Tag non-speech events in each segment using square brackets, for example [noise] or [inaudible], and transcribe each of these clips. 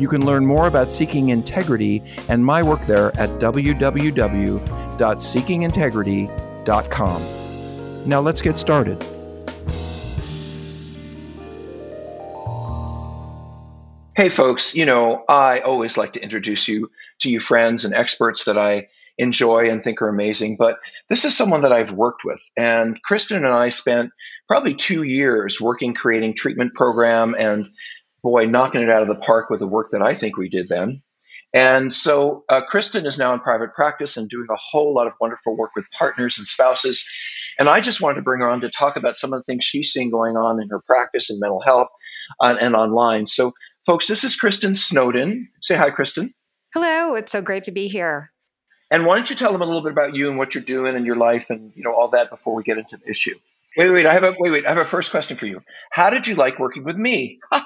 You can learn more about Seeking Integrity and my work there at www.seekingintegrity.com. Now let's get started. Hey, folks, you know, I always like to introduce you to you friends and experts that I enjoy and think are amazing. But this is someone that I've worked with. And Kristen and I spent probably two years working, creating treatment program and boy, knocking it out of the park with the work that I think we did then. And so uh, Kristen is now in private practice and doing a whole lot of wonderful work with partners and spouses. And I just wanted to bring her on to talk about some of the things she's seeing going on in her practice in mental health uh, and online. So, folks, this is Kristen Snowden. Say hi, Kristen. Hello. It's so great to be here. And why don't you tell them a little bit about you and what you're doing in your life and you know all that before we get into the issue? Wait, wait, I have a wait, wait. I have a first question for you. How did you like working with me? [laughs]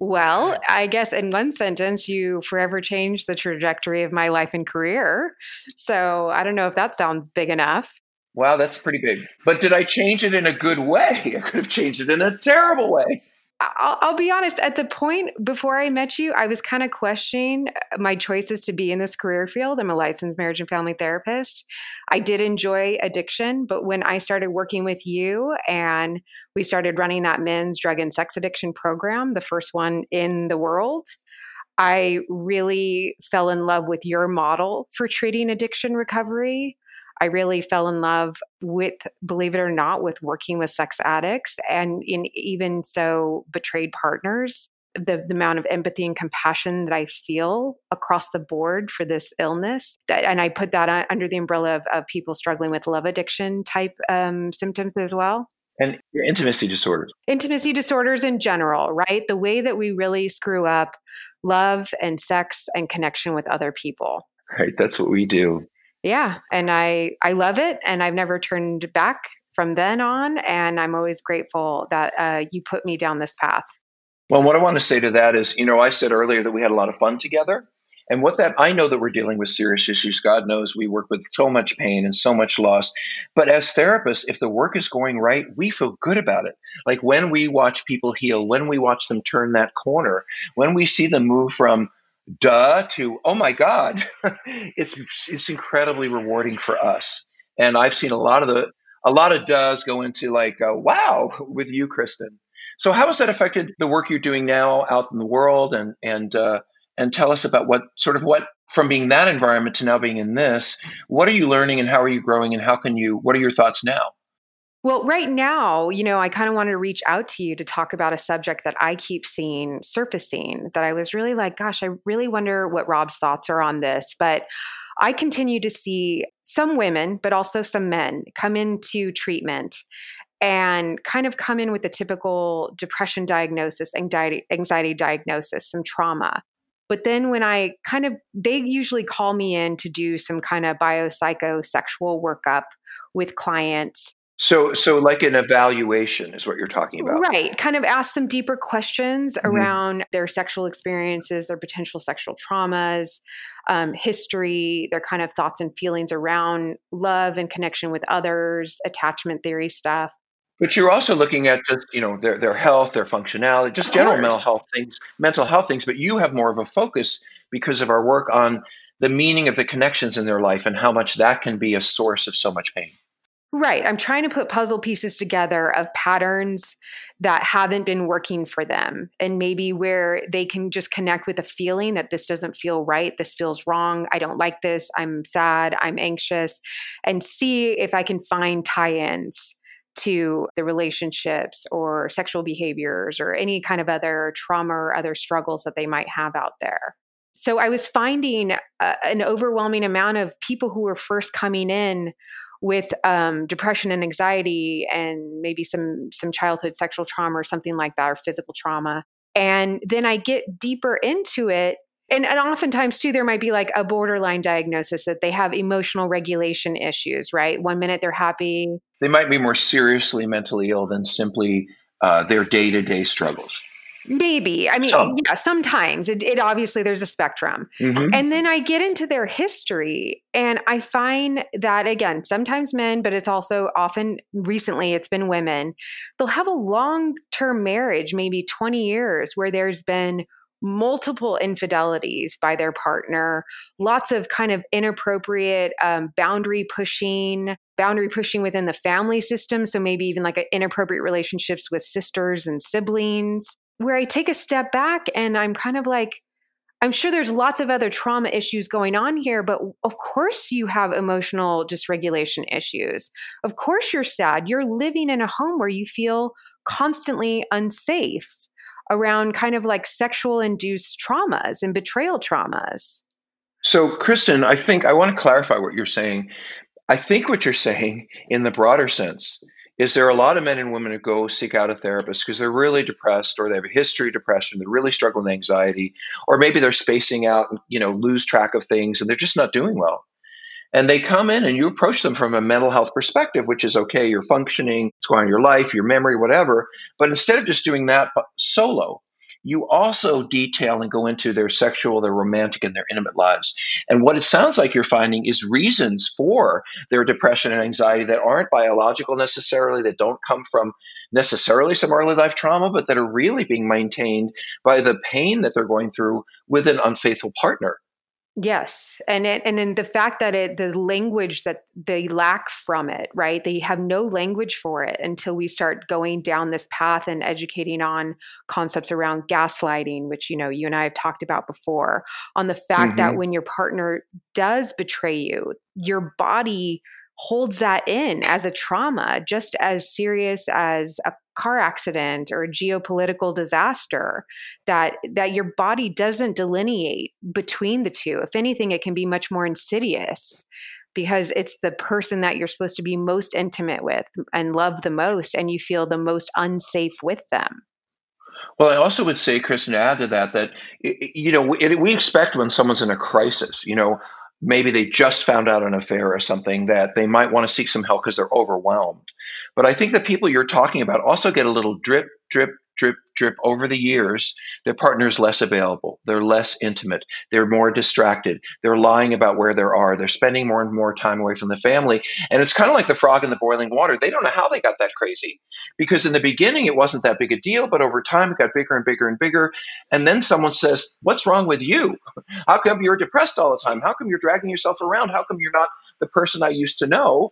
well, I guess in one sentence, you forever changed the trajectory of my life and career. So I don't know if that sounds big enough. Wow, that's pretty big. But did I change it in a good way? [laughs] I could have changed it in a terrible way. I'll, I'll, be honest, at the point before I met you, I was kind of questioning uh, my choices to be in this career field. I'm a licensed marriage and family therapist. I did enjoy addiction, but when I started working with you and we started running that men's drug and sex addiction program, the first one in the world, I really fell in love with your model for treating addiction recovery. I really fell in love with, believe it or not, with working with sex addicts and in even so betrayed partners. The, the amount of empathy and compassion that I feel across the board for this illness. And I put that under the umbrella of, of people struggling with love addiction type um, symptoms as well. And intimacy disorders. Intimacy disorders in general, right? The way that we really screw up love and sex and connection with other people. Right. That's what we do yeah and i i love it and i've never turned back from then on and i'm always grateful that uh, you put me down this path. Well what i want to say to that is you know i said earlier that we had a lot of fun together and what that i know that we're dealing with serious issues god knows we work with so much pain and so much loss but as therapists if the work is going right we feel good about it. Like when we watch people heal when we watch them turn that corner when we see them move from duh to oh my god. [laughs] It's it's incredibly rewarding for us. And i've seen a lot of the a lot of does go into like uh, wow [laughs] with you kristen. So how has that affected the work you're doing now out in the world? And and uh, and tell us about what sort of what from being that environment to now being in this what are you learning and how are you growing and how can you what are your thoughts now well, right now, you know, I kind of wanted to reach out to you to talk about a subject that I keep seeing surfacing that I was really like, gosh, I really wonder what Rob's thoughts are on this. But I continue to see some women, but also some men come into treatment and kind of come in with the typical depression diagnosis, anxiety, anxiety diagnosis, some trauma. But then when I kind of, they usually call me in to do some kind of biopsychosexual workup with clients so, so like an evaluation is what you're talking about, right? Kind of ask some deeper questions mm-hmm. around their sexual experiences, their potential sexual traumas, um, history, their kind of thoughts and feelings around love and connection with others, attachment theory stuff. But you're also looking at just you know their their health, their functionality, just general mental health things, mental health things. But you have more of a focus because of our work on the meaning of the connections in their life and how much that can be a source of so much pain. Right. I'm trying to put puzzle pieces together of patterns that haven't been working for them and maybe where they can just connect with a feeling that this doesn't feel right. This feels wrong. I don't like this. I'm sad. I'm anxious. And see if I can find tie ins to the relationships or sexual behaviors or any kind of other trauma or other struggles that they might have out there. So I was finding an overwhelming amount of people who were first coming in with um, depression and anxiety and maybe some some childhood sexual trauma or something like that or physical trauma. And then i get deeper into it and, and oftentimes too there might be like a borderline diagnosis that they have emotional regulation issues right? One minute they're happy. They might be more seriously mentally ill than simply uh, their day-to-day struggles Maybe. I mean, Some. yeah, sometimes it, it, obviously there's a spectrum. Mm-hmm. And then I get into their history and I find that again, sometimes men, but it's also often recently it's been women. They'll have a long term marriage, maybe 20 years, where there's been multiple infidelities by their partner, lots of kind of inappropriate um, boundary pushing, boundary pushing within the family system. So maybe even like inappropriate relationships with sisters and siblings where I take a step back and I'm kind of like, I'm sure there's lots of other trauma issues going on here, but of course you have emotional dysregulation issues. Of course you're sad. You're living in a home where you feel constantly unsafe around kind of like sexual induced traumas and betrayal traumas. So, Kristen, I think I want to clarify what you're saying. I think what you're saying in the broader sense is there a lot of men and women who go seek out a therapist because they're really depressed or they have a history of depression they're really struggling with anxiety or maybe they're spacing out and you know lose track of things and they're just not doing well. And they come in and you approach them from a mental health perspective which is okay you're functioning what's going on your life your memory whatever but instead of just doing that solo you also detail and go into their sexual, their romantic, and their intimate lives. And what it sounds like you're finding is reasons for their depression and anxiety that aren't biological necessarily, that don't come from necessarily some early life trauma, but that are really being maintained by the pain that they're going through with an unfaithful partner. Yes, and it, and then the fact that it the language that they lack from it, right? They have no language for it until we start going down this path and educating on concepts around gaslighting, which you know you and I have talked about before. On the fact mm-hmm. that when your partner does betray you, your body holds that in as a trauma, just as serious as a car accident or a geopolitical disaster that that your body doesn't delineate between the two. If anything it can be much more insidious because it's the person that you're supposed to be most intimate with and love the most and you feel the most unsafe with them. Well, I also would say, Chris, and add to that, that you know we, we expect when someone's in a crisis, you know, maybe they just found out an affair or something that they might want to seek some help because they're overwhelmed. But I think the people you're talking about also get a little drip, drip, drip, drip over the years. Their partner is less available. They're less intimate. They're more distracted. They're lying about where they are. They're spending more and more time away from the family. And it's kind of like the frog in the boiling water. They don't know how they got that crazy because in the beginning it wasn't that big a deal, but over time it got bigger and bigger and bigger. And then someone says, What's wrong with you? How come you're depressed all the time? How come you're dragging yourself around? How come you're not the person I used to know?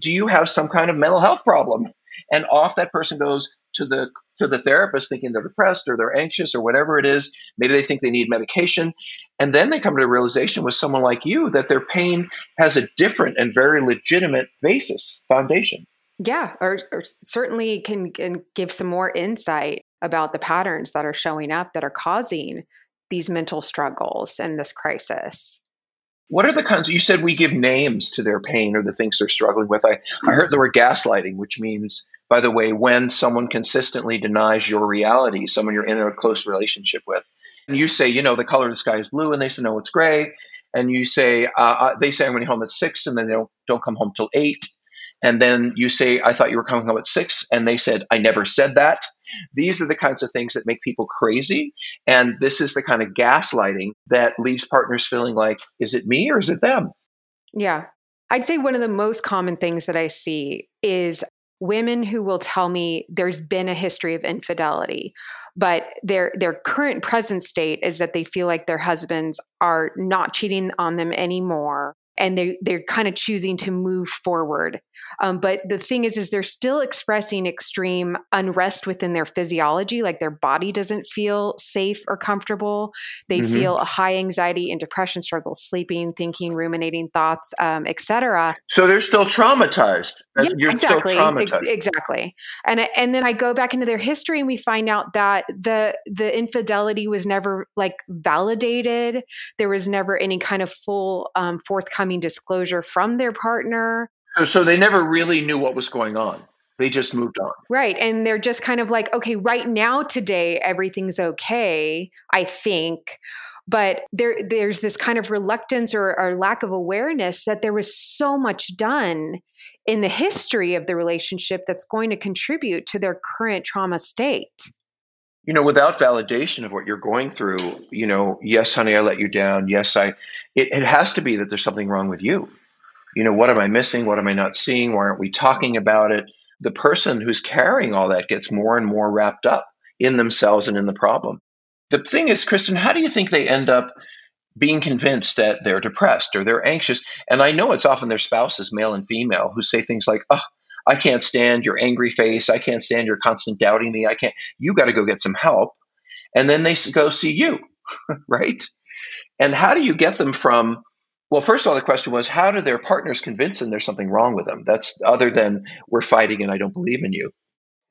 do you have some kind of mental health problem? And off that person goes to the to the therapist thinking they're depressed or they're anxious or whatever it is. Maybe they think they need medication. And then they come to a realization with someone like you that their pain has a different and very legitimate basis, foundation. Yeah, or, or certainly can, can give some more insight about the patterns that are showing up that are causing these mental struggles and this crisis. What are the kinds you said we give names to their pain or the things they're struggling with? I, I heard the word gaslighting, which means, by the way, when someone consistently denies your reality, someone you're in a close relationship with. And you say, you know, the color of the sky is blue, and they say, no, it's gray. And you say, uh, uh they say, I'm going home at six, and then they don't, don't come home till eight. And then you say, I thought you were coming home at six. And they said, I never said that. These are the kinds of things that make people crazy. And this is the kind of gaslighting that leaves partners feeling like, is it me or is it them? Yeah. I'd say one of the most common things that I see is women who will tell me there's been a history of infidelity but their their current present state is that they feel like their husbands are not cheating on them anymore and they they're kind of choosing to move forward. Um, but the thing is, is they're still expressing extreme unrest within their physiology, like their body doesn't feel safe or comfortable. They mm-hmm. feel a high anxiety and depression struggle, sleeping, thinking, ruminating thoughts, um, etc. So they're still traumatized. Yeah, You're exactly, ex- exactly. And and then I go back into their history, and we find out that the the infidelity was never like validated. There was never any kind of full um, forthcoming disclosure from their partner. So, so they never really knew what was going on. They just moved on. Right. And they're just kind of like, okay, right now, today, everything's okay, I think. But there, there's this kind of reluctance or, or lack of awareness that there was so much done in the history of the relationship that's going to contribute to their current trauma state you know without validation of what you're going through you know yes honey i let you down. Yes i it, it has to be that there's something wrong with you. You know what am i missing? What am i not seeing? Why aren't we talking about it? The person who's carrying all that gets more and more wrapped up in themselves and in the problem. The thing is kristen how do you think they end up being convinced that they're depressed or they're anxious? And i know it's often their spouses male and female who say things like oh I can't stand your angry face. I can't stand your constant doubting me. I can't. You got to go get some help. And then they go see you, [laughs] right? And how do you get them from? Well, first of all, the question was how do their partners convince them there's something wrong with them? That's other than we're fighting and I don't believe in you.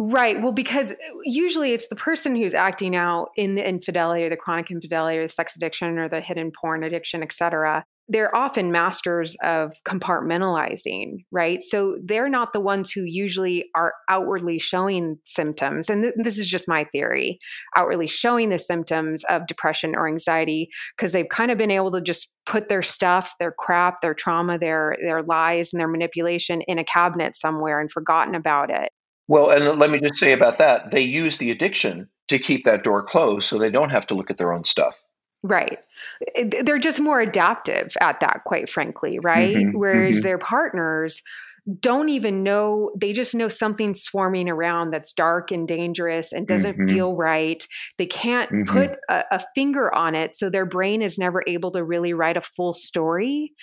Right. Well, because usually it's the person who's acting out in the infidelity or the chronic infidelity or the sex addiction or the hidden porn addiction, et cetera they're often masters of compartmentalizing, right? So they're not the ones who usually are outwardly showing symptoms. And th- this is just my theory outwardly showing the symptoms of depression or anxiety because they've kind of been able to just put their stuff, their crap, their trauma, their their lies and their manipulation in a cabinet somewhere and forgotten about it. Well, and let me just say about that, they use the addiction to keep that door closed so they don't have to look at their own stuff. Right. They're just more adaptive at that, quite frankly, right? Mm-hmm, Whereas mm-hmm. their partners don't even know, they just know something swarming around that's dark and dangerous and doesn't mm-hmm. feel right. They can't mm-hmm. put a, a, finger on it. So their brain is never able to really write a full story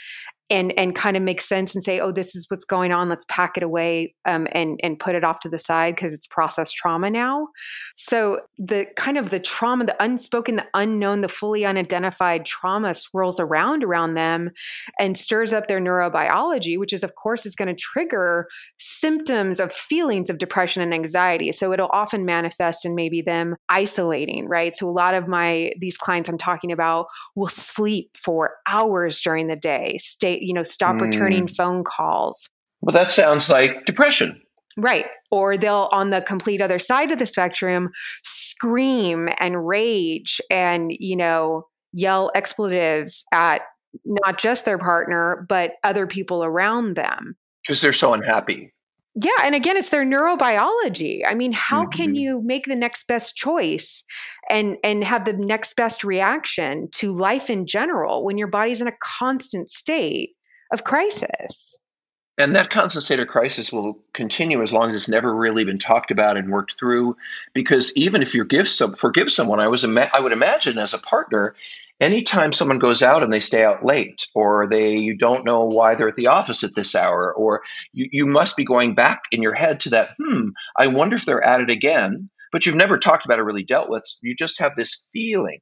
and and kind of make sense and say, oh, this is what's going on. Let's pack it away um, and and put it off to the side because it's processed trauma now. So the kind of the trauma, the unspoken, the unknown, the fully unidentified trauma swirls around around them and stirs up their neurobiology, which is of course is going to trigger symptoms of feelings of depression and anxiety. So it'll often manifest in maybe them isolating, right? So a lot of my these clients I'm talking about will sleep for hours during the day, stay you know, stop mm. returning phone calls. Well, that sounds like depression. Right. Or they'll, on the complete other side of the spectrum, scream and rage and, you know, yell expletives at not just their partner, but other people around them. Because they're so unhappy. Yeah, and again, it's their neurobiology. I mean, how mm-hmm. can you make the next best choice and and have the next best reaction to life in general when your body's in a constant state of crisis? And that constant state of crisis will continue as long as it's never really been talked about and worked through. Because even if you give some, forgive someone, I was I would imagine as a partner, anytime someone goes out and they stay out late or they you don't know why they're at the office at this hour or you, you must be going back in your head to that hmm i wonder if they're at it again. But you've never talked about it really dealt with you just have this feeling.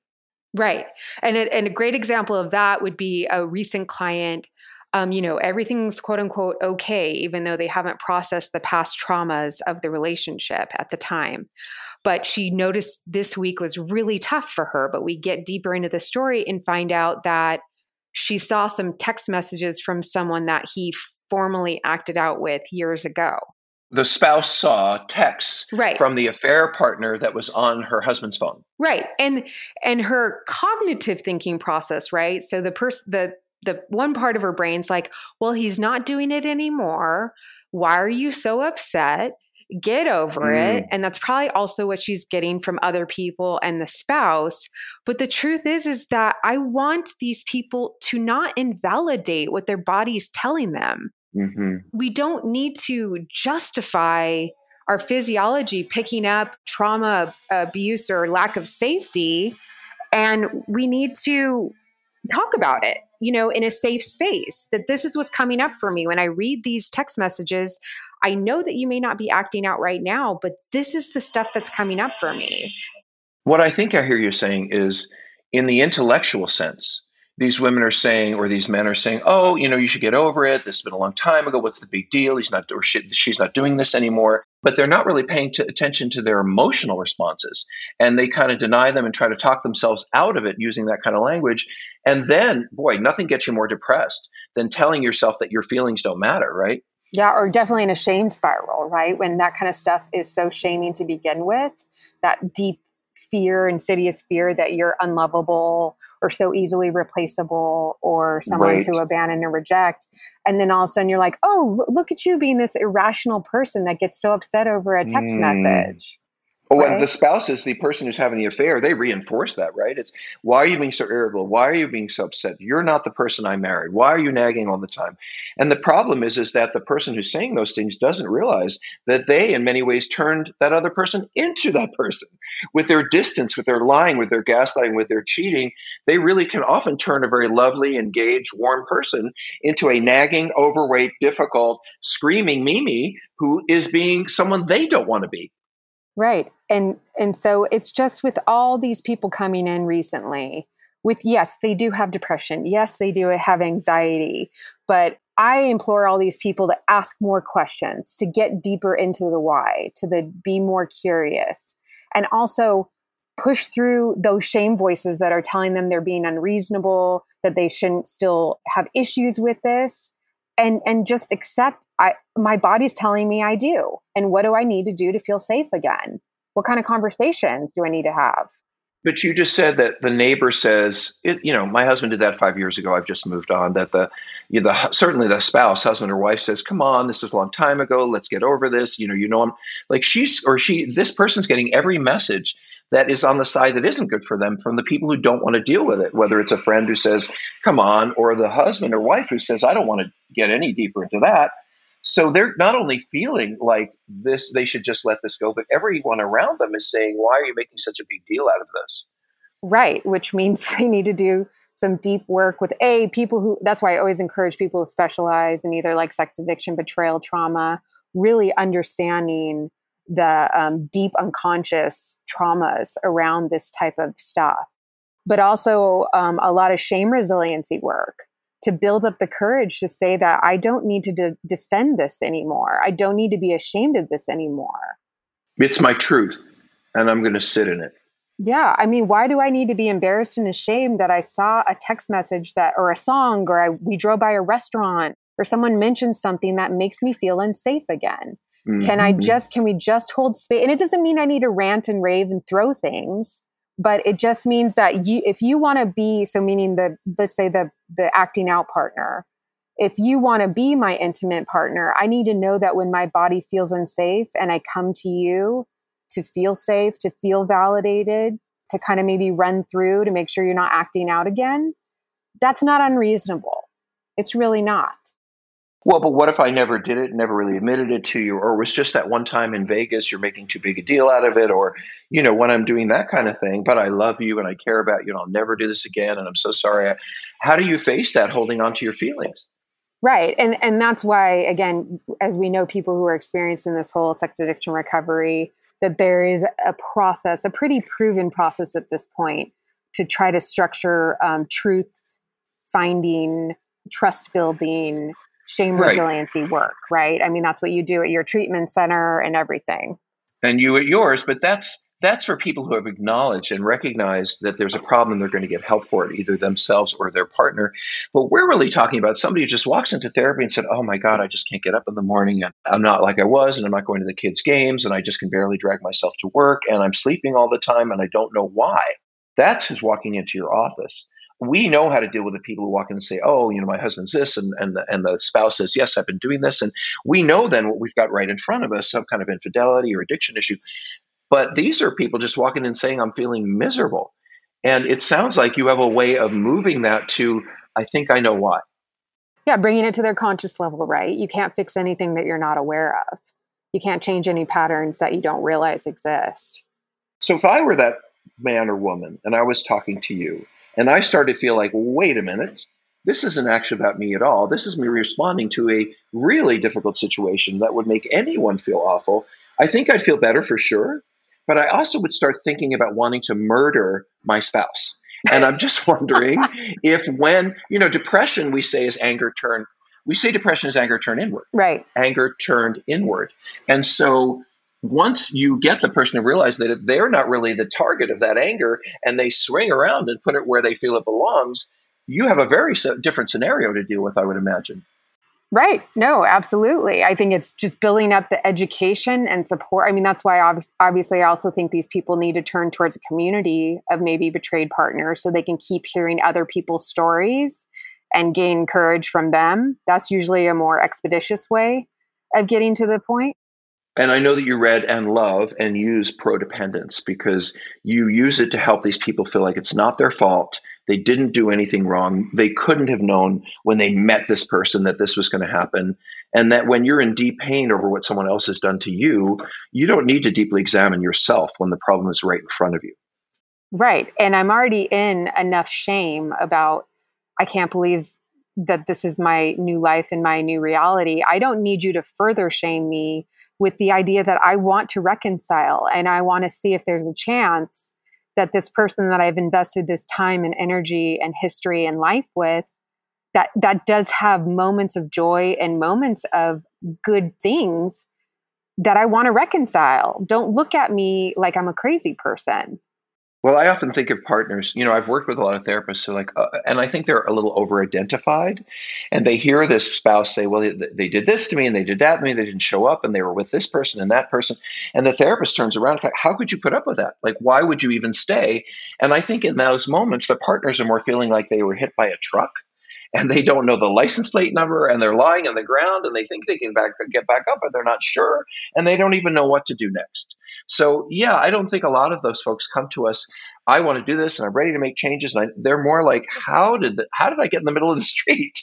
Right. And, it, and a great example of that would be a recent client um, you know, everything's quote unquote okay, even though they haven't processed the past traumas of the relationship at the time. But she noticed this week was really tough for her. But we get deeper into the story and find out that she saw some text messages from someone that he formally acted out with years ago. The spouse saw texts right. from the affair partner that was on her husband's phone. Right. And and her cognitive thinking process, right? So the person the the one part of her brain's like, well, he's not doing it anymore. Why are you so upset? Get over mm. it. And that's probably also what she's getting from other people and the spouse. But the truth is, is that I want these people to not invalidate what their body's telling them. Mm-hmm. We don't need to justify our physiology picking up trauma, abuse, or lack of safety. And we need to talk about it you know, in a safe space that this is what's coming up for me when I read these text messages. I know that you may not be acting out right now, but this is the stuff that's coming up for me. What I think I hear you saying is in the intellectual sense, these women are saying, or these men are saying, "Oh, you know, you should get over it. This has been a long time ago. What's the big deal? He's not, or she, she's not doing this anymore." But they're not really paying attention to their emotional responses, and they kind of deny them and try to talk themselves out of it using that kind of language. And then, boy, nothing gets you more depressed than telling yourself that your feelings don't matter, right? Yeah, or definitely in a shame spiral, right? When that kind of stuff is so shaming to begin with, that deep fear, insidious fear that you're unlovable or so easily replaceable or someone right. to abandon and reject. And then all of a sudden you're like, oh, look at you being this irrational person that gets so upset over a text mm. message. Well, right? the spouse is the person who's having the affair, they reinforce that, right? It's why are you being so irritable? Why are you being so upset? You're not the person I married. Why are you nagging all the time? And the problem is, is that the person who's saying those things doesn't realize that they, in many ways, turned that other person into that person with their distance, with their lying, with their gaslighting, with their cheating. They really can often turn a very lovely, engaged, warm person into a nagging, overweight, difficult, screaming Mimi who is being someone they don't want to be. Right. And and so it's just with all these people coming in recently with yes, they do have depression. Yes, they do have anxiety, but I implore all these people to ask more questions, to get deeper into the why, to the be more curious. And also push through those shame voices that are telling them they're being unreasonable, that they shouldn't still have issues with this and and just accept I my body's telling me I do. And what do I need to do to feel safe again? What kind of conversations do I need to have? But you just said that the neighbor says, it, you know, my husband did that five years ago. I've just moved on. That the, you know, the certainly the spouse, husband or wife says, "Come on, this is a long time ago. Let's get over this." You know, you know, I'm like she's or she. This person's getting every message that is on the side that isn't good for them from the people who don't want to deal with it, whether it's a friend who says, come on, or the husband or wife who says, I don't want to get any deeper into that. So they're not only feeling like this, they should just let this go, but everyone around them is saying, why are you making such a big deal out of this? Right, which means [laughs] they need to do some deep work with a people who that's why I always encourage people to specialize in either like sex addiction, betrayal, trauma, really understanding the um, deep unconscious traumas around this type of stuff, but also um, a lot of shame resiliency work to build up the courage to say that I don't need to de- defend this anymore. I don't need to be ashamed of this anymore. It's my truth, and I'm going to sit in it. Yeah, I mean, why do I need to be embarrassed and ashamed that I saw a text message that, or a song, or I, we drove by a restaurant, or someone mentioned something that makes me feel unsafe again? Mm-hmm. Can I mm-hmm. just, can we just hold space? And it doesn't mean I need to rant and rave and throw things, but it just means that you, if you want to be, so meaning the, let's say the, the acting out partner, if you want to be my intimate partner, I need to know that when my body feels unsafe and I come to you to feel safe, to feel validated, to kind of maybe run through to make sure you're not acting out again, that's not unreasonable. It's really not. Well, but what if I never did it, never really admitted it to you, or it was just that one time in Vegas, you're making too big a deal out of it, or, you know, when I'm doing that kind of thing, but I love you and I care about you and I'll never do this again and I'm so sorry. How do you face that holding on to your feelings? Right. And and that's why again, as we know people who are experiencing this whole sex addiction recovery, that there is a process, a pretty proven process at this point to try to structure um, truth finding, trust building, shame right. resiliency work, right? I mean, that's what you do at your treatment center and everything. And you at yours, but that's that's for people who have acknowledged and recognized that there's a problem they're going to get help for it, either themselves or their partner. But we're really talking about somebody who just walks into therapy and said, Oh my God, I just can't get up in the morning and I'm not like I was and I'm not going to the kids' games and I just can barely drag myself to work and I'm sleeping all the time and I don't know why. That's who's walking into your office we know how to deal with the people who walk in and say, "Oh, you know, my husband's this," and and the, and the spouse says, "Yes, I've been doing this," and we know then what we've got right in front of us, some kind of infidelity or addiction issue. But these are people just walking in saying, "I'm feeling miserable," and it sounds like you have a way of moving that to, "I think I know why." Yeah, bringing it to their conscious level, right? You can't fix anything that you're not aware of. You can't change any patterns that you don't realize exist. So if I were that man or woman and I was talking to you and I started to feel like, wait a minute, this isn't actually about me at all. This is me responding to a really difficult situation that would make anyone feel awful. I think I'd feel better for sure, but I also would start thinking about wanting to murder my spouse. And I'm just [laughs] wondering [laughs] if when, you know, depression we say is anger turned we say depression is anger turned inward. Right. Anger turned inward. And so once you get the person to realize that if they're not really the target of that anger and they swing around and put it where they feel it belongs, you have a very different scenario to deal with, I would imagine. Right. No, absolutely. I think it's just building up the education and support. I mean, that's why obviously I also think these people need to turn towards a community of maybe betrayed partners so they can keep hearing other people's stories and gain courage from them. That's usually a more expeditious way of getting to the point. And I know that you read and love and use prodependence because you use it to help these people feel like it's not their fault. They didn't do anything wrong. They couldn't have known when they met this person that this was going to happen. And that when you're in deep pain over what someone else has done to you, you don't need to deeply examine yourself when the problem is right in front of you. Right. And I'm already in enough shame about, I can't believe that this is my new life and my new reality. I don't need you to further shame me with the idea that I want to reconcile and I want to see if there's a chance that this person that I've invested this time and energy and history and life with that that does have moments of joy and moments of good things that I want to reconcile. Don't look at me like I'm a crazy person. Well, I often think of partners. You know, I've worked with a lot of therapists who like, uh, and I think they're a little over-identified, and they hear this spouse say, "Well, they, they, did this to me, and they did that to me. They didn't show up, and they were with this person and that person." And the therapist turns around, "How could you put up with that? Like, why would you even stay?" And I think in those moments, the partners are more feeling like they were hit by a truck and they don't know the license plate number and they're lying on the ground and they think they can back, get back up but they're not sure and they don't even know what to do next. So yeah i don't think a lot of those folks come to us i want to do this and i'm ready to make changes and I, they're more like how did the, how did i get in the middle of the [laughs] street?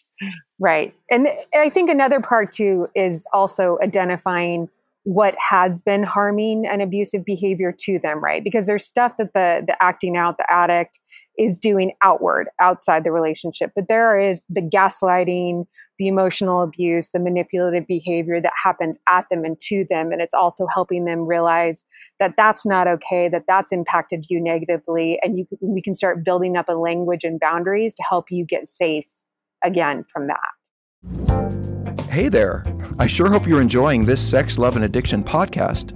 Right and i think another part too is also identifying what has been harming and abusive behavior to them right? Because there's stuff that the the acting out the addict is doing outward outside the relationship. But there is the gaslighting the emotional abuse the manipulative behavior that happens at them and to them. And it's also helping them realize that that's not okay that that's impacted you negatively. And you we can start building up a language and boundaries to help you get safe again from that. Hey there. I sure hope you're enjoying this sex love and addiction podcast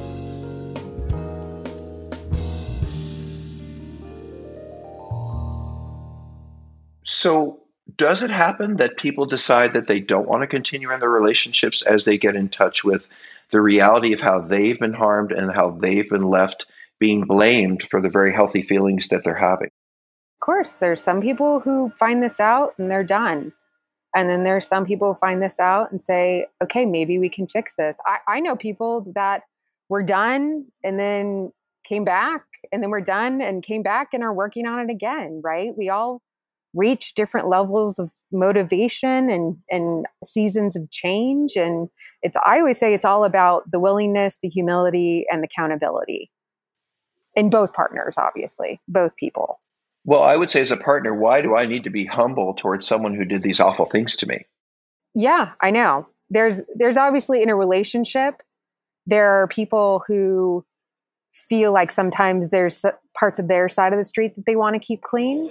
So, does it happen that people decide that they don't want to continue in their relationships as they get in touch with the reality of how they've been harmed and how they've been left being blamed for the very healthy feelings that they're having? Of course, there's some people who find this out and they're done. And then there's some people who find this out and say, okay, maybe we can fix this. I, I know people that were done and then came back and then we're done and came back and are working on it again, right? We all reach different levels of motivation and and seasons of change. And it's i always say it's all about the willingness the humility and the accountability. In both partners obviously both people. Well i would say as a partner why do i need to be humble towards someone who did these awful things to me? Yeah i know. There's there's obviously in a relationship there are people who feel like sometimes there's parts of their side of the street that they want to keep clean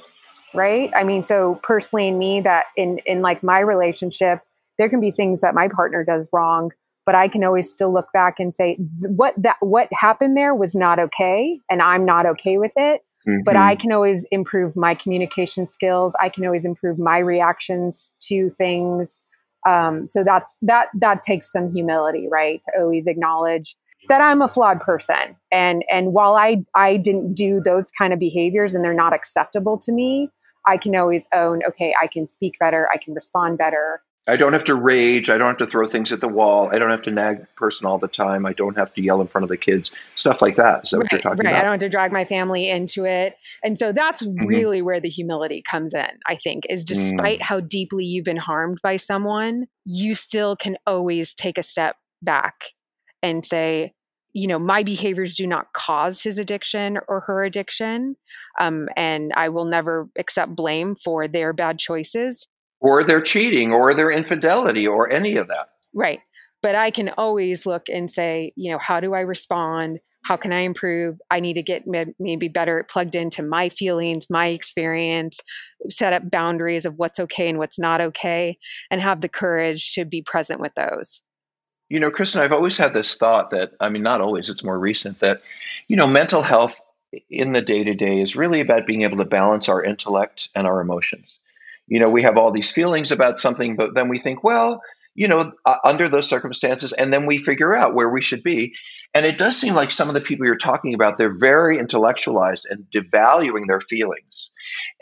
right i mean so personally in me that in in like my relationship there can be things that my partner does wrong but i can always still look back and say what that what happened there was not okay and i'm not okay with it mm-hmm. but i can always improve my communication skills i can always improve my reactions to things um, so that's that that takes some humility right to always acknowledge that I'm a flawed person. And and while I I didn't do those kind of behaviors and they're not acceptable to me, I can always own, okay, I can speak better, I can respond better. I don't have to rage. I don't have to throw things at the wall. I don't have to nag person all the time. I don't have to yell in front of the kids. Stuff like that. Is that right, what you're talking right. about? I don't have to drag my family into it. And so that's mm-hmm. really where the humility comes in, I think, is despite mm. how deeply you've been harmed by someone, you still can always take a step back and say, you know, my behaviors do not cause his addiction or her addiction. Um, and I will never accept blame for their bad choices. Or their cheating or their infidelity or any of that. Right. But I can always look and say, you know, how do I respond? How can I improve? I need to get maybe better plugged into my feelings, my experience, set up boundaries of what's okay and what's not okay, and have the courage to be present with those. You know, Kristen, I've always had this thought that, I mean, not always, it's more recent, that, you know, mental health in the day to day is really about being able to balance our intellect and our emotions. You know, we have all these feelings about something, but then we think, well, you know, uh, under those circumstances, and then we figure out where we should be. And it does seem like some of the people you're talking about, they're very intellectualized and devaluing their feelings.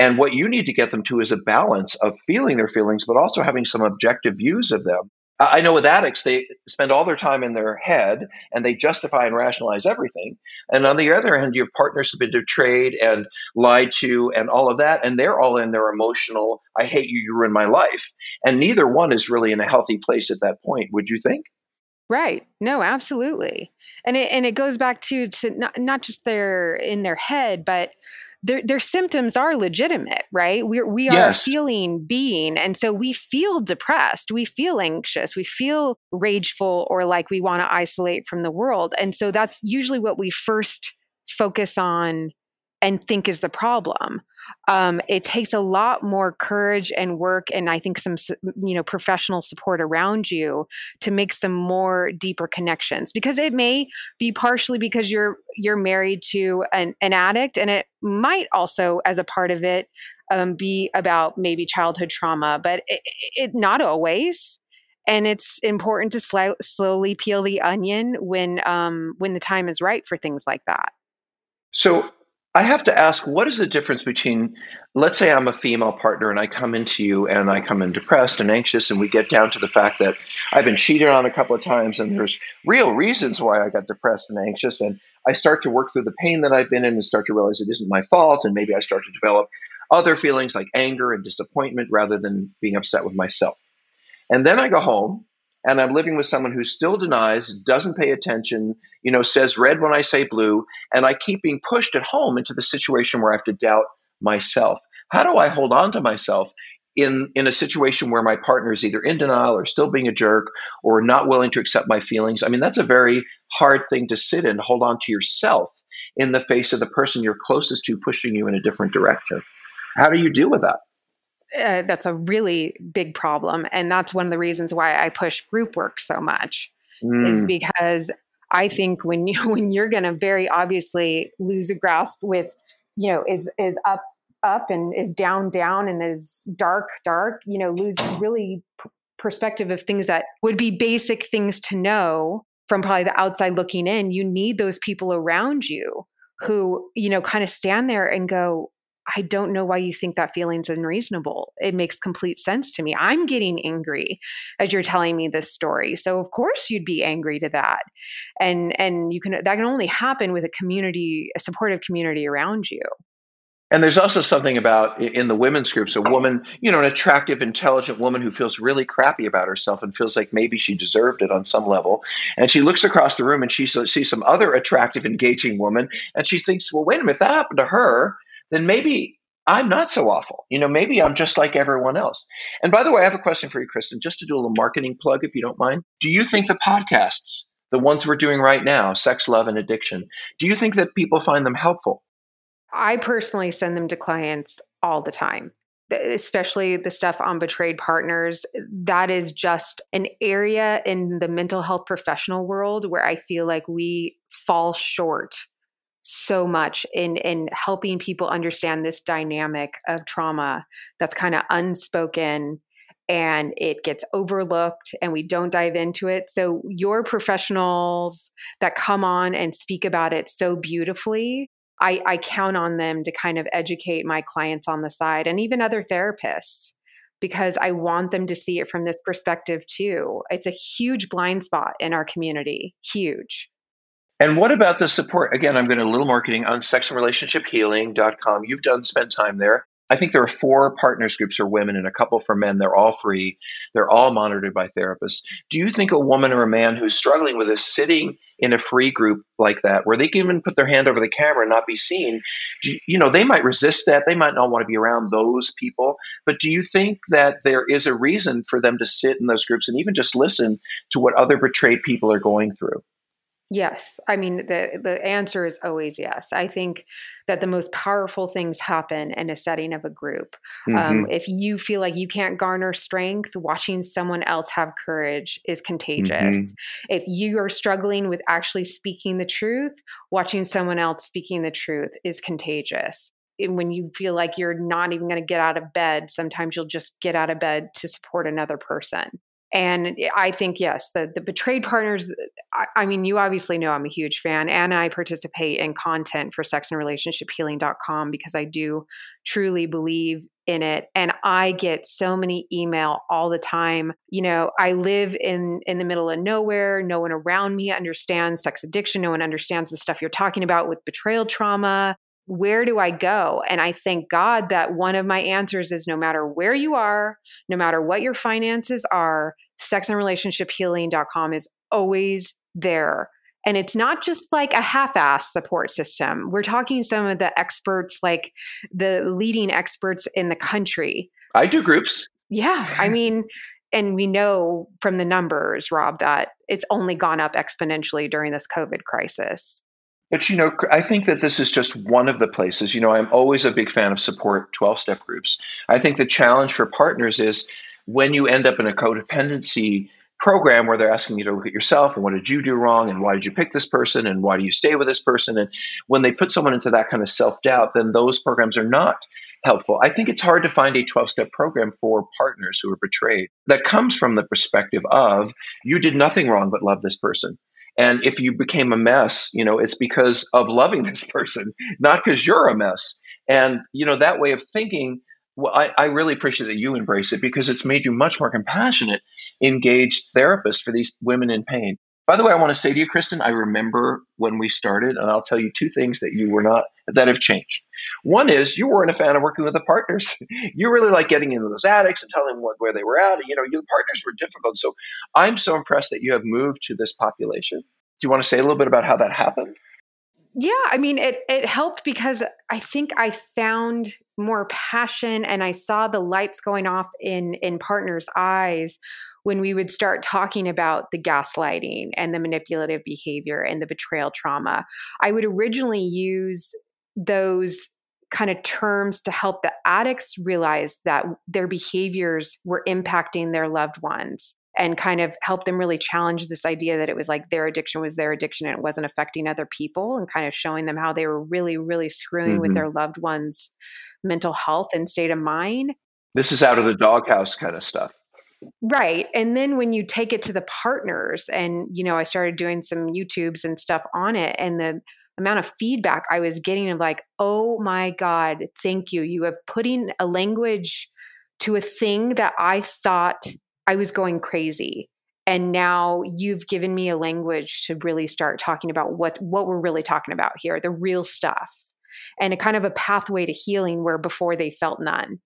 And what you need to get them to is a balance of feeling their feelings, but also having some objective views of them I know with addicts, they spend all their time in their head and they justify and rationalize everything. And on the other hand, you have partners who've been betrayed and lied to and all of that. And they're all in their emotional, I hate you, you ruined my life. And neither one is really in a healthy place at that point, would you think? Right. No, absolutely. And it and it goes back to to not, not just their in their head, but their their symptoms are legitimate, right? We're we are yes. feeling being. And so we feel depressed, we feel anxious, we feel rageful or like we want to isolate from the world. And so that's usually what we first focus on and think is the problem. Um, it takes a lot more courage and work, and I think some you know professional support around you to make some more deeper connections. Because it may be partially because you're you're married to an, an addict, and it might also, as a part of it, um, be about maybe childhood trauma, but it, it not always and it's important to sl- slowly peel the onion when um, when the time is right for things like that. So I have to ask, what is the difference between, let's say I'm a female partner and I come into you and I come in depressed and anxious, and we get down to the fact that I've been cheated on a couple of times and there's real reasons why I got depressed and anxious. And I start to work through the pain that I've been in and start to realize it isn't my fault. And maybe I start to develop other feelings like anger and disappointment rather than being upset with myself. And then I go home and I'm living with someone who still denies, doesn't pay attention, you know, says red when I say blue, and I keep being pushed at home into the situation where I have to doubt myself. How do I hold on to myself in in a situation where my partner is either in denial or still being a jerk or not willing to accept my feelings? I mean, that's a very hard thing to sit in, hold on to yourself in the face of the person you're closest to pushing you in a different direction. How do you deal with that? Uh, that's a really big problem and that's one of the reasons why i push group work so much mm. is because i think when you [laughs] when you're going to very obviously lose a grasp with you know is is up up and is down down and is dark dark you know lose really p- perspective of things that would be basic things to know from probably the outside looking in you need those people around you who you know kind of stand there and go I don't know why you think that feeling's unreasonable. It makes complete sense to me. I'm getting angry as you're telling me this story. So of course you'd be angry to that. And and you can that can only happen with a community, a supportive community around you. And there's also something about in the women's groups, a woman, you know, an attractive, intelligent woman who feels really crappy about herself and feels like maybe she deserved it on some level. And she looks across the room and she sees some other attractive, engaging woman, and she thinks, well, wait a minute, if that happened to her, then maybe I'm not so awful. You know, maybe I'm just like everyone else. And by the way, I have a question for you, Kristen, just to do a little marketing plug, if you don't mind. Do you think the podcasts, the ones we're doing right now, Sex, Love, and Addiction, do you think that people find them helpful? I personally send them to clients all the time, especially the stuff on betrayed partners. That is just an area in the mental health professional world where I feel like we fall short so much in in helping people understand this dynamic of trauma that's kind of unspoken and it gets overlooked and we don't dive into it so your professionals that come on and speak about it so beautifully I, I count on them to kind of educate my clients on the side and even other therapists because I want them to see it from this perspective too. It's a huge blind spot in our community, huge. And what about the support? Again, I'm going to a little marketing on sexandrelationshiphealing.com. You've done spend time there. I think there are four partners groups for women and a couple for men. They're all free. They're all monitored by therapists. Do you think a woman or a man who's struggling with this sitting in a free group like that, where they can even put their hand over the camera and not be seen, you, you know, they might resist that. They might not want to be around those people. But do you think that there is a reason for them to sit in those groups and even just listen to what other betrayed people are going through? Yes. I mean, the, the answer is always yes. I think that the most powerful things happen in a setting of a group. Um, mm-hmm. Um, if you feel like you can't garner strength, watching someone else have courage is contagious. Mm-hmm. If you are struggling with actually speaking the truth, watching someone else speaking the truth is contagious when you feel like you're not even going to get out of bed, sometimes you'll just get out of bed to support another person. And I think, yes, the, the betrayed partners, I, I, mean, you obviously know I'm a huge fan, and I participate in content for sexandrelationshiphealing.com because I do truly believe in it. And I get so many email all the time. You know, I live in in the middle of nowhere. No one around me understands sex addiction. No one understands the stuff you're talking about with betrayal trauma where do I go? And I thank God that one of my answers is no matter where you are, no matter what your finances are, sexandrelationshiphealing.com is always there. And it's not just like a half ass support system. We're talking some of the experts, like the leading experts in the country. I do groups. Yeah. I [sighs] mean, and we know from the numbers, Rob, that it's only gone up exponentially during this COVID crisis. But you know, I think that this is just one of the places. You know, I'm always a big fan of support 12 step groups. I think the challenge for partners is when you end up in a codependency program where they're asking you to look at yourself and what did you do wrong and why did you pick this person and why do you stay with this person and when they put someone into that kind of self-doubt then those programs are not helpful i think it's hard to find a 12-step program for partners who are betrayed that comes from the perspective of you did nothing wrong but love this person and if you became a mess, you know, it's because of loving this person, not because you're a mess. And, you know, that way of thinking, well, I, I really appreciate that you embrace it because it's made you much more compassionate, engaged therapist for these women in pain. By the way, I want to say to you, Kristin, I remember when we started, and I'll tell you two things that you were not, that have changed. One is you weren't a fan of working with the partners. [laughs] you really like getting into those addicts and telling them what, where they were at. You know, your partners were difficult. So I'm so impressed that you have moved to this population. Do you want to say a little bit about how that happened? Yeah, I mean, it it helped because I think I found more passion and I saw the lights going off in in partners' eyes when we would start talking about the gaslighting and the manipulative behavior and the betrayal trauma. I would originally use those kind of terms to help the addicts realize that their behaviors were impacting their loved ones and kind of help them really challenge this idea that it was like their addiction was their addiction and it wasn't affecting other people and kind of showing them how they were really really screwing mm-hmm. with their loved ones mental health and state of mind. This is out of the doghouse kind of stuff. Right and then when you take it to the partners and you know i started doing some youtubes and stuff on it and the amount of feedback i was getting of like oh my god thank you. You have putting a language to a thing that i thought I was going crazy. And now you've given me a language to really start talking about what what we're really talking about here, the real stuff. And a kind of a pathway to healing where before they felt none.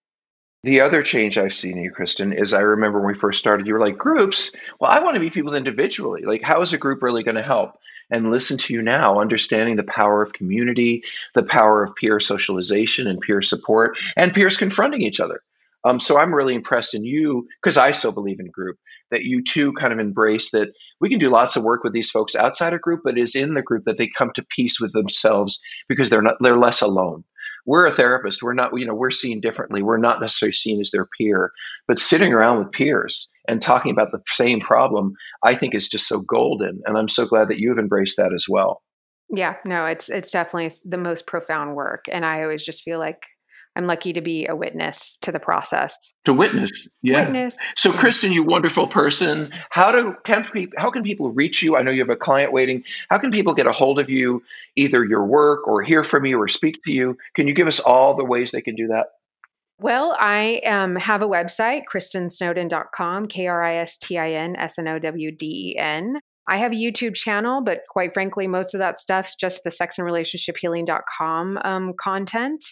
The other change I've seen in you, Kristin, is I remember when we first started, you were like, groups? Well, I want to meet people individually. Like, how is a group really going to help? And listen to you now, understanding the power of community, the power of peer socialization and peer support, and peers confronting each other. Um, so I'm really impressed in you because I so believe in group that you too kind of embrace that we can do lots of work with these folks outside a group, but is in the group that they come to peace with themselves because they're not they're less alone. We're a therapist. We're not, you know, we're seen differently. We're not necessarily seen as their peer, but sitting around with peers and talking about the same problem, I think is just so golden. And I'm so glad that you've embraced that as well. Yeah, no, it's it's definitely the most profound work. And I always just feel like I'm lucky to be a witness to the process. To witness, yeah. Witness. So, Kristin, you wonderful person. How do can people, how can people reach you? I know you have a client waiting. How can people get a hold of you, either your work or hear from you or speak to you? Can you give us all the ways they can do that? Well, I um, have a website, kristinsnowden.com, K R I S T I N S N O W D E N. I have a YouTube channel, but quite frankly, most of that stuff's just the sex and relationship healing.com um, content.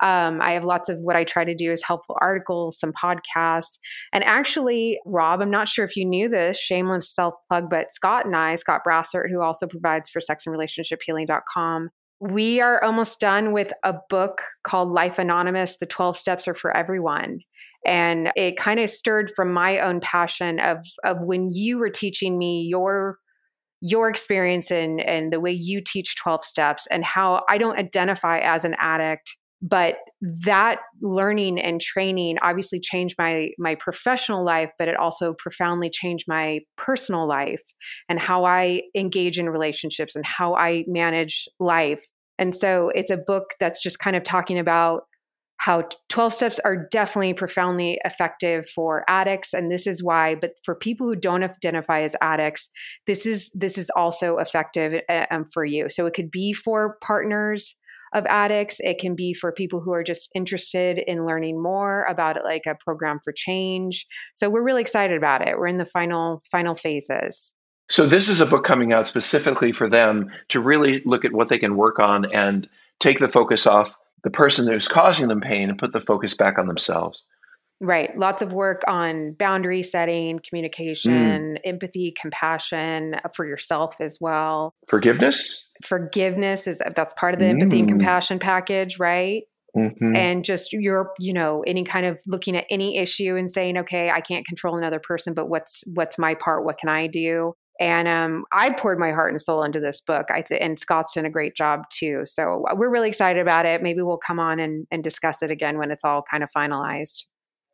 Um, I have lots of what I try to do is helpful articles, some podcasts. And actually, Rob, I'm not sure if you knew this, shameless self plug, but Scott and I, Scott Brassart, who also provides for sex and relationship healing.com, we are almost done with a book called Life Anonymous The 12 Steps Are for Everyone. And it kind of stirred from my own passion of, of when you were teaching me your your experience and and the way you teach 12 steps and how I don't identify as an addict but that learning and training obviously changed my my professional life but it also profoundly changed my personal life and how i engage in relationships and how i manage life. And so it's a book that's just kind of talking about how 12 steps are definitely profoundly effective for addicts and this is why but for people who don't identify as addicts this is this is also effective uh, um, for you. So it could be for partners of addicts. It can be for people who are just interested in learning more about it, like a program for change. So we're really excited about it. We're in the final final phases. So this is a book coming out specifically for them to really look at what they can work on and take the focus off the person who's causing them pain and put the focus back on themselves. Right. Lots of work on boundary setting, communication, mm. empathy, compassion for yourself as well. Forgiveness? Forgiveness is that's part of the mm. empathy and mm. compassion package, right? Mm-hmm. And just your, you know, any kind of looking at any issue and saying, okay, I can't control another person, but what's what's my part? What can I do? And um, I poured my heart and soul into this book. I th- and Scott's done a great job too. So we're really excited about it. Maybe we'll come on and, and discuss it again when it's all kind of finalized.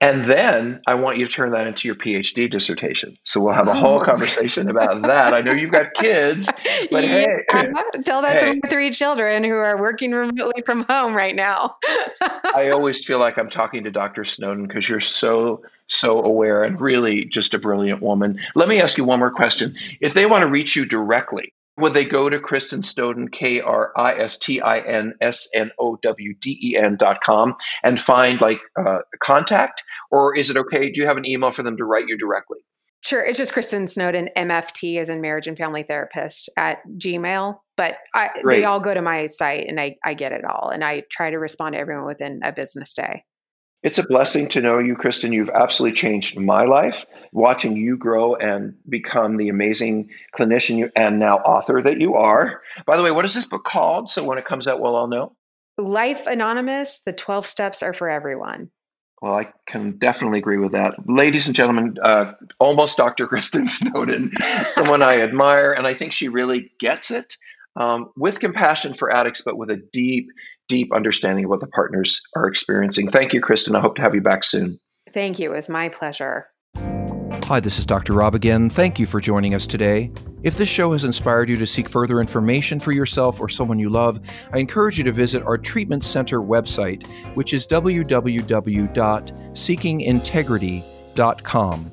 And then I want you to turn that into your PhD dissertation. So we'll have a oh. whole conversation about that. I know you've got kids, [laughs] but yeah, hey, tell that hey. to my three children who are working remotely from home right now. [laughs] I always feel like I'm talking to Dr. Snowden because you're so so aware and really just a brilliant woman. Let me ask you one more question. If they want to reach you directly, would they go to Kristin Snowden, K R I S T I N S N O W D E N dot com and find like uh, contact? Or is it okay? Do you have an email for them to write you directly? Sure. It's just Kristin Snowden, MFT, as in marriage and family therapist at Gmail. But I, they all go to my site and I, I get it all. And I try to respond to everyone within a business day. It's a blessing to know you, Kristin. You've absolutely changed my life. Watching you grow and become the amazing clinician you, and now author that you are. By the way, what is this book called? So when it comes out, we'll all know. Life Anonymous The 12 Steps Are for Everyone. Well, I can definitely agree with that. Ladies and gentlemen, uh, almost Dr. [laughs] Kristin Snowden, someone I admire, and I think she really gets it um, with compassion for addicts, but with a deep, deep understanding of what the partners are experiencing. Thank you, Kristin. I hope to have you back soon. Thank you. It was my pleasure. Hi, this is Dr. Rob again. Thank you for joining us today. If this show has inspired you to seek further information for yourself or someone you love, I encourage you to visit our treatment center website, which is www.seekingintegrity.com.